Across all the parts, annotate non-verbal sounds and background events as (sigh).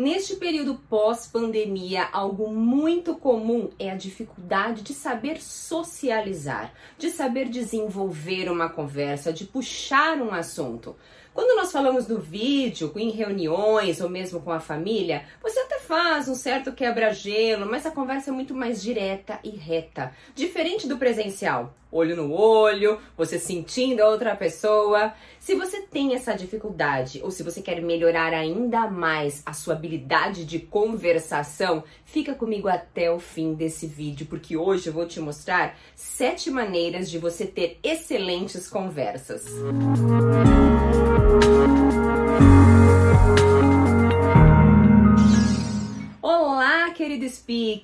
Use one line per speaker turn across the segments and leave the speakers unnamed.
Neste período pós-pandemia, algo muito comum é a dificuldade de saber socializar, de saber desenvolver uma conversa, de puxar um assunto. Quando nós falamos no vídeo, em reuniões ou mesmo com a família, você até faz um certo quebra-gelo, mas a conversa é muito mais direta e reta, diferente do presencial. Olho no olho, você sentindo a outra pessoa. Se você tem essa dificuldade ou se você quer melhorar ainda mais a sua habilidade de conversação, fica comigo até o fim desse vídeo, porque hoje eu vou te mostrar sete maneiras de você ter excelentes conversas. Música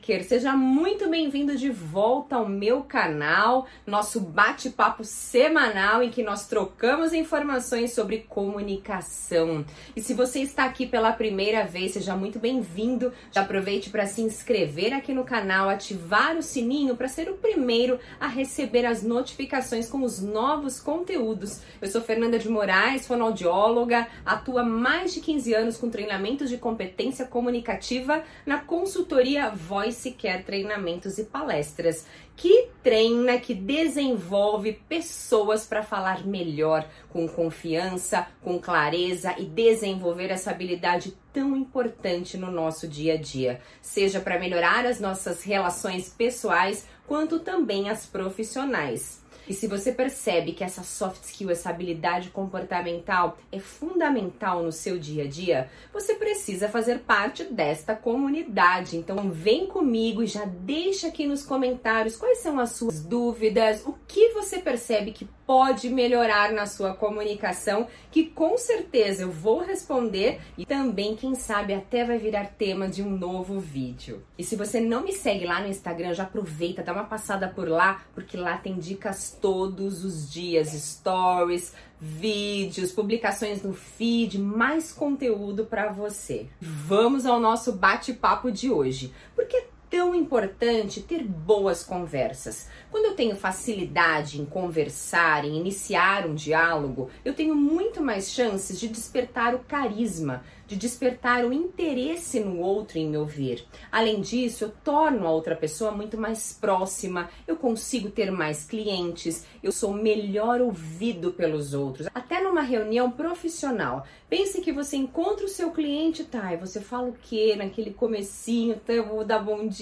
seja muito bem-vindo de volta ao meu canal, nosso bate-papo semanal em que nós trocamos informações sobre comunicação. E se você está aqui pela primeira vez, seja muito bem-vindo. Já aproveite para se inscrever aqui no canal, ativar o sininho para ser o primeiro a receber as notificações com os novos conteúdos. Eu sou Fernanda de Moraes, fonoaudióloga, atuo há mais de 15 anos com treinamentos de competência comunicativa na consultoria Voice Care Treinamentos e Palestras, que treina, que desenvolve pessoas para falar melhor, com confiança, com clareza e desenvolver essa habilidade tão importante no nosso dia a dia, seja para melhorar as nossas relações pessoais, quanto também as profissionais. E se você percebe que essa soft skill, essa habilidade comportamental é fundamental no seu dia a dia, você precisa fazer parte desta comunidade. Então vem comigo e já deixa aqui nos comentários quais são as suas dúvidas, o que você percebe que pode melhorar na sua comunicação, que com certeza eu vou responder e também, quem sabe, até vai virar tema de um novo vídeo. E se você não me segue lá no Instagram, já aproveita, dá uma passada por lá, porque lá tem dicas todos os dias, stories, vídeos, publicações no feed, mais conteúdo para você. Vamos ao nosso bate-papo de hoje. Porque tão importante ter boas conversas. Quando eu tenho facilidade em conversar, em iniciar um diálogo, eu tenho muito mais chances de despertar o carisma, de despertar o interesse no outro em me ouvir. Além disso, eu torno a outra pessoa muito mais próxima, eu consigo ter mais clientes, eu sou melhor ouvido pelos outros. Até numa reunião profissional, pense que você encontra o seu cliente, tá, e você fala o quê naquele comecinho, tá, eu vou dar bom dia,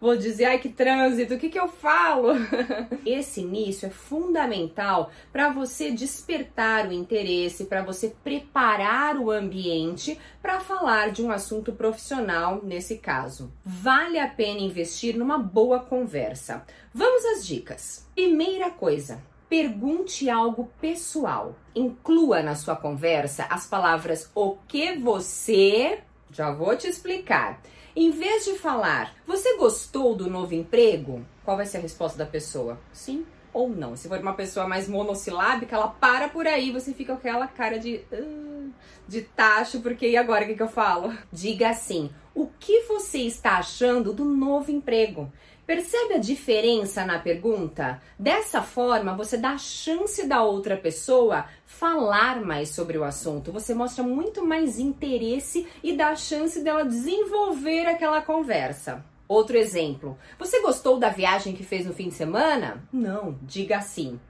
vou dizer, ai que trânsito, o que que eu falo? (laughs) Esse início é fundamental para você despertar o interesse, para você preparar o ambiente para falar de um assunto profissional nesse caso. Vale a pena investir numa boa conversa. Vamos às dicas. Primeira coisa, pergunte algo pessoal. Inclua na sua conversa as palavras o que você. Já vou te explicar. Em vez de falar, você gostou do novo emprego? Qual vai ser a resposta da pessoa? Sim ou não. Se for uma pessoa mais monossilábica, ela para por aí, você fica com aquela cara de. Uh, de tacho, porque e agora o que, que eu falo? Diga assim: que você está achando do novo emprego? Percebe a diferença na pergunta? Dessa forma, você dá a chance da outra pessoa falar mais sobre o assunto. Você mostra muito mais interesse e dá a chance dela desenvolver aquela conversa. Outro exemplo: você gostou da viagem que fez no fim de semana? Não, diga assim.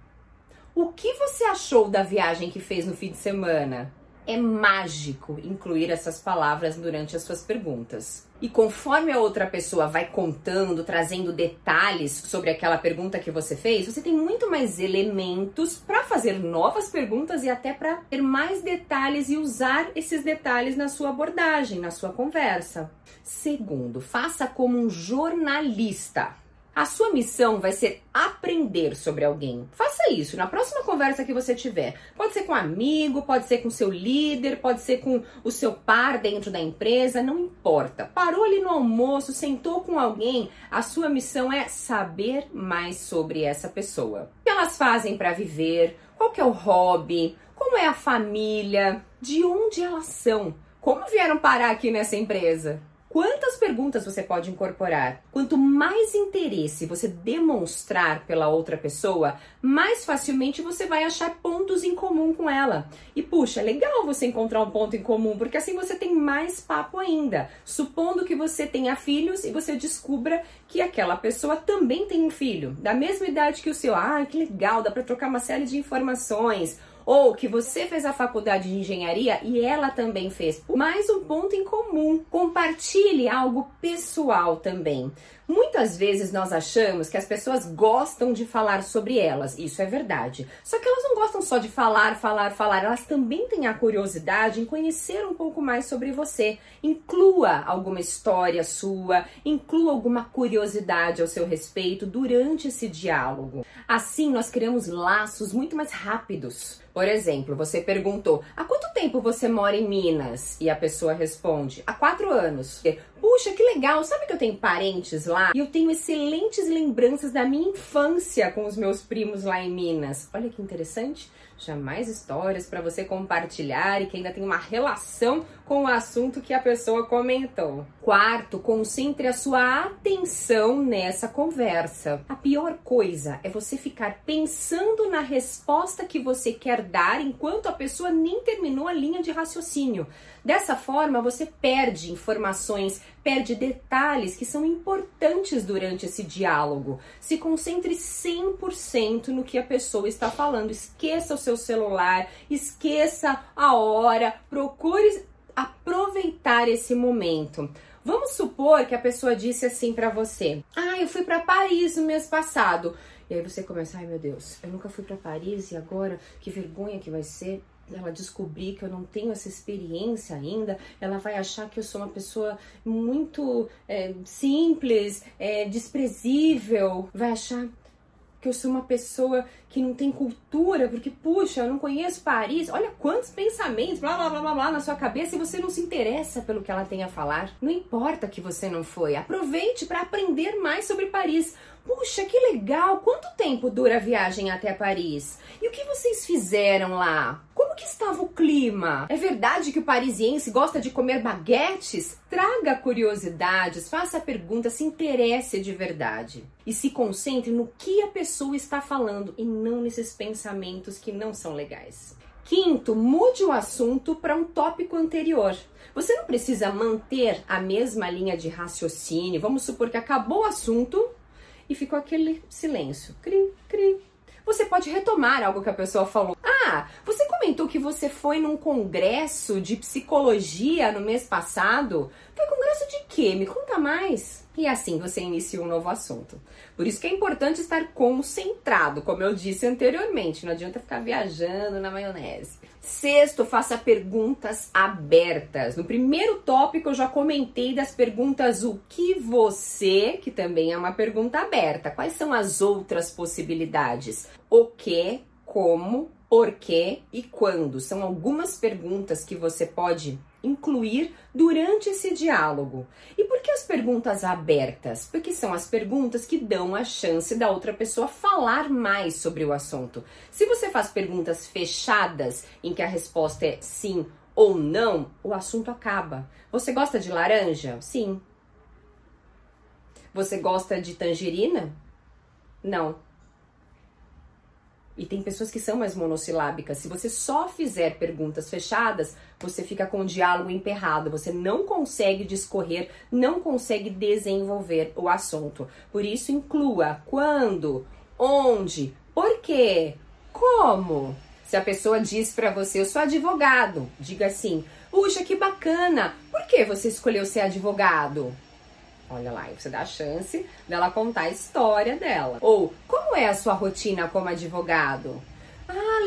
O que você achou da viagem que fez no fim de semana? É mágico incluir essas palavras durante as suas perguntas. E conforme a outra pessoa vai contando, trazendo detalhes sobre aquela pergunta que você fez, você tem muito mais elementos para fazer novas perguntas e até para ter mais detalhes e usar esses detalhes na sua abordagem, na sua conversa. Segundo, faça como um jornalista. A sua missão vai ser aprender sobre alguém. Faça isso na próxima conversa que você tiver. Pode ser com um amigo, pode ser com seu líder, pode ser com o seu par dentro da empresa, não importa. Parou ali no almoço, sentou com alguém, a sua missão é saber mais sobre essa pessoa. O que elas fazem para viver? Qual que é o hobby? Como é a família? De onde elas são? Como vieram parar aqui nessa empresa? Quantas perguntas você pode incorporar? Quanto mais interesse você demonstrar pela outra pessoa, mais facilmente você vai achar pontos em comum com ela. E puxa, é legal você encontrar um ponto em comum, porque assim você tem mais papo ainda. Supondo que você tenha filhos e você descubra que aquela pessoa também tem um filho, da mesma idade que o seu. Ah, que legal, dá para trocar uma série de informações ou que você fez a faculdade de engenharia e ela também fez. Mais um ponto em comum. Compartilhe algo pessoal também. Muitas vezes nós achamos que as pessoas gostam de falar sobre elas, isso é verdade. Só que elas não gostam só de falar, falar, falar, elas também têm a curiosidade em conhecer um pouco mais sobre você. Inclua alguma história sua, inclua alguma curiosidade ao seu respeito durante esse diálogo. Assim nós criamos laços muito mais rápidos. Por exemplo, você perguntou: há quanto tempo você mora em Minas? E a pessoa responde: há quatro anos. Puxa, que legal! Sabe que eu tenho parentes lá? E eu tenho excelentes lembranças da minha infância com os meus primos lá em Minas. Olha que interessante já mais histórias para você compartilhar e que ainda tem uma relação com o assunto que a pessoa comentou. Quarto, concentre a sua atenção nessa conversa. A pior coisa é você ficar pensando na resposta que você quer dar enquanto a pessoa nem terminou a linha de raciocínio. Dessa forma, você perde informações, perde detalhes que são importantes durante esse diálogo. Se concentre 100% no que a pessoa está falando. Esqueça o seu celular, esqueça a hora, procure aproveitar esse momento. Vamos supor que a pessoa disse assim para você: "Ah, eu fui para Paris no mês passado". E aí você começa: "Ai, meu Deus, eu nunca fui para Paris e agora que vergonha que vai ser" ela descobrir que eu não tenho essa experiência ainda, ela vai achar que eu sou uma pessoa muito é, simples, é, desprezível, vai achar que eu sou uma pessoa que não tem cultura, porque, puxa, eu não conheço Paris. Olha quantos pensamentos, blá blá blá blá, blá na sua cabeça e você não se interessa pelo que ela tem a falar. Não importa que você não foi, aproveite para aprender mais sobre Paris. Puxa, que legal! Quanto tempo dura a viagem até Paris? E o que vocês fizeram lá? Que estava o clima? É verdade que o parisiense gosta de comer baguetes? Traga curiosidades, faça perguntas, se interesse de verdade. E se concentre no que a pessoa está falando e não nesses pensamentos que não são legais. Quinto, mude o assunto para um tópico anterior. Você não precisa manter a mesma linha de raciocínio. Vamos supor que acabou o assunto e ficou aquele silêncio. Cri, cri. Você pode retomar algo que a pessoa falou. Ah, você comentou que você foi num congresso de psicologia no mês passado. Foi congresso de quê? Me conta mais. E assim você inicia um novo assunto. Por isso que é importante estar concentrado, como eu disse anteriormente. Não adianta ficar viajando na maionese. Sexto, faça perguntas abertas. No primeiro tópico eu já comentei das perguntas o que você, que também é uma pergunta aberta. Quais são as outras possibilidades? O que, como, por quê e quando. São algumas perguntas que você pode incluir durante esse diálogo. E por que as perguntas abertas? Porque são as perguntas que dão a chance da outra pessoa falar mais sobre o assunto. Se você faz perguntas fechadas, em que a resposta é sim ou não, o assunto acaba. Você gosta de laranja? Sim. Você gosta de tangerina? Não. E tem pessoas que são mais monossilábicas. Se você só fizer perguntas fechadas, você fica com o diálogo emperrado, você não consegue discorrer, não consegue desenvolver o assunto. Por isso, inclua quando, onde, por quê, como. Se a pessoa diz para você, eu sou advogado, diga assim: puxa, que bacana, por que você escolheu ser advogado? Olha lá, você dá a chance dela contar a história dela. Ou, como é a sua rotina como advogado?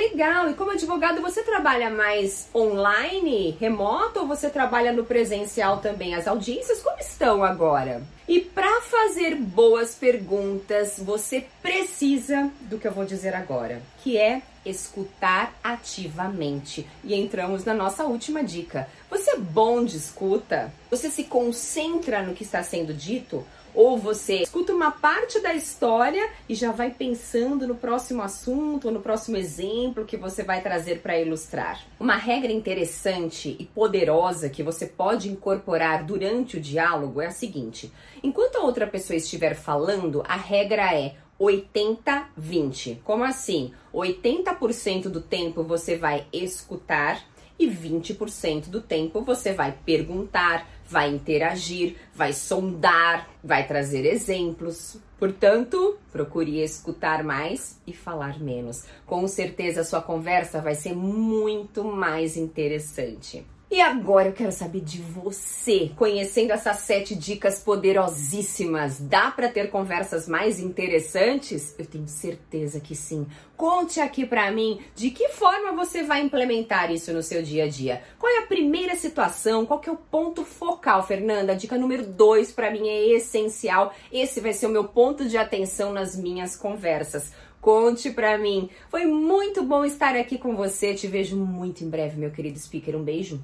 Legal. E como advogado, você trabalha mais online, remoto, ou você trabalha no presencial também? As audiências como estão agora? E para fazer boas perguntas, você precisa do que eu vou dizer agora, que é escutar ativamente. E entramos na nossa última dica. Você é bom de escuta? Você se concentra no que está sendo dito? Ou você escuta uma parte da história e já vai pensando no próximo assunto ou no próximo exemplo que você vai trazer para ilustrar. Uma regra interessante e poderosa que você pode incorporar durante o diálogo é a seguinte: enquanto a outra pessoa estiver falando, a regra é 80-20. Como assim? 80% do tempo você vai escutar e 20% do tempo você vai perguntar, vai interagir, vai sondar, vai trazer exemplos. Portanto, procure escutar mais e falar menos. Com certeza sua conversa vai ser muito mais interessante. E agora eu quero saber de você. Conhecendo essas sete dicas poderosíssimas, dá para ter conversas mais interessantes? Eu tenho certeza que sim. Conte aqui para mim de que forma você vai implementar isso no seu dia a dia. Qual é a primeira situação? Qual que é o ponto focal, Fernanda? Dica número dois para mim é essencial. Esse vai ser o meu ponto de atenção nas minhas conversas. Conte pra mim. Foi muito bom estar aqui com você. Te vejo muito em breve, meu querido speaker. Um beijo.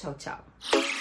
Tchau, tchau.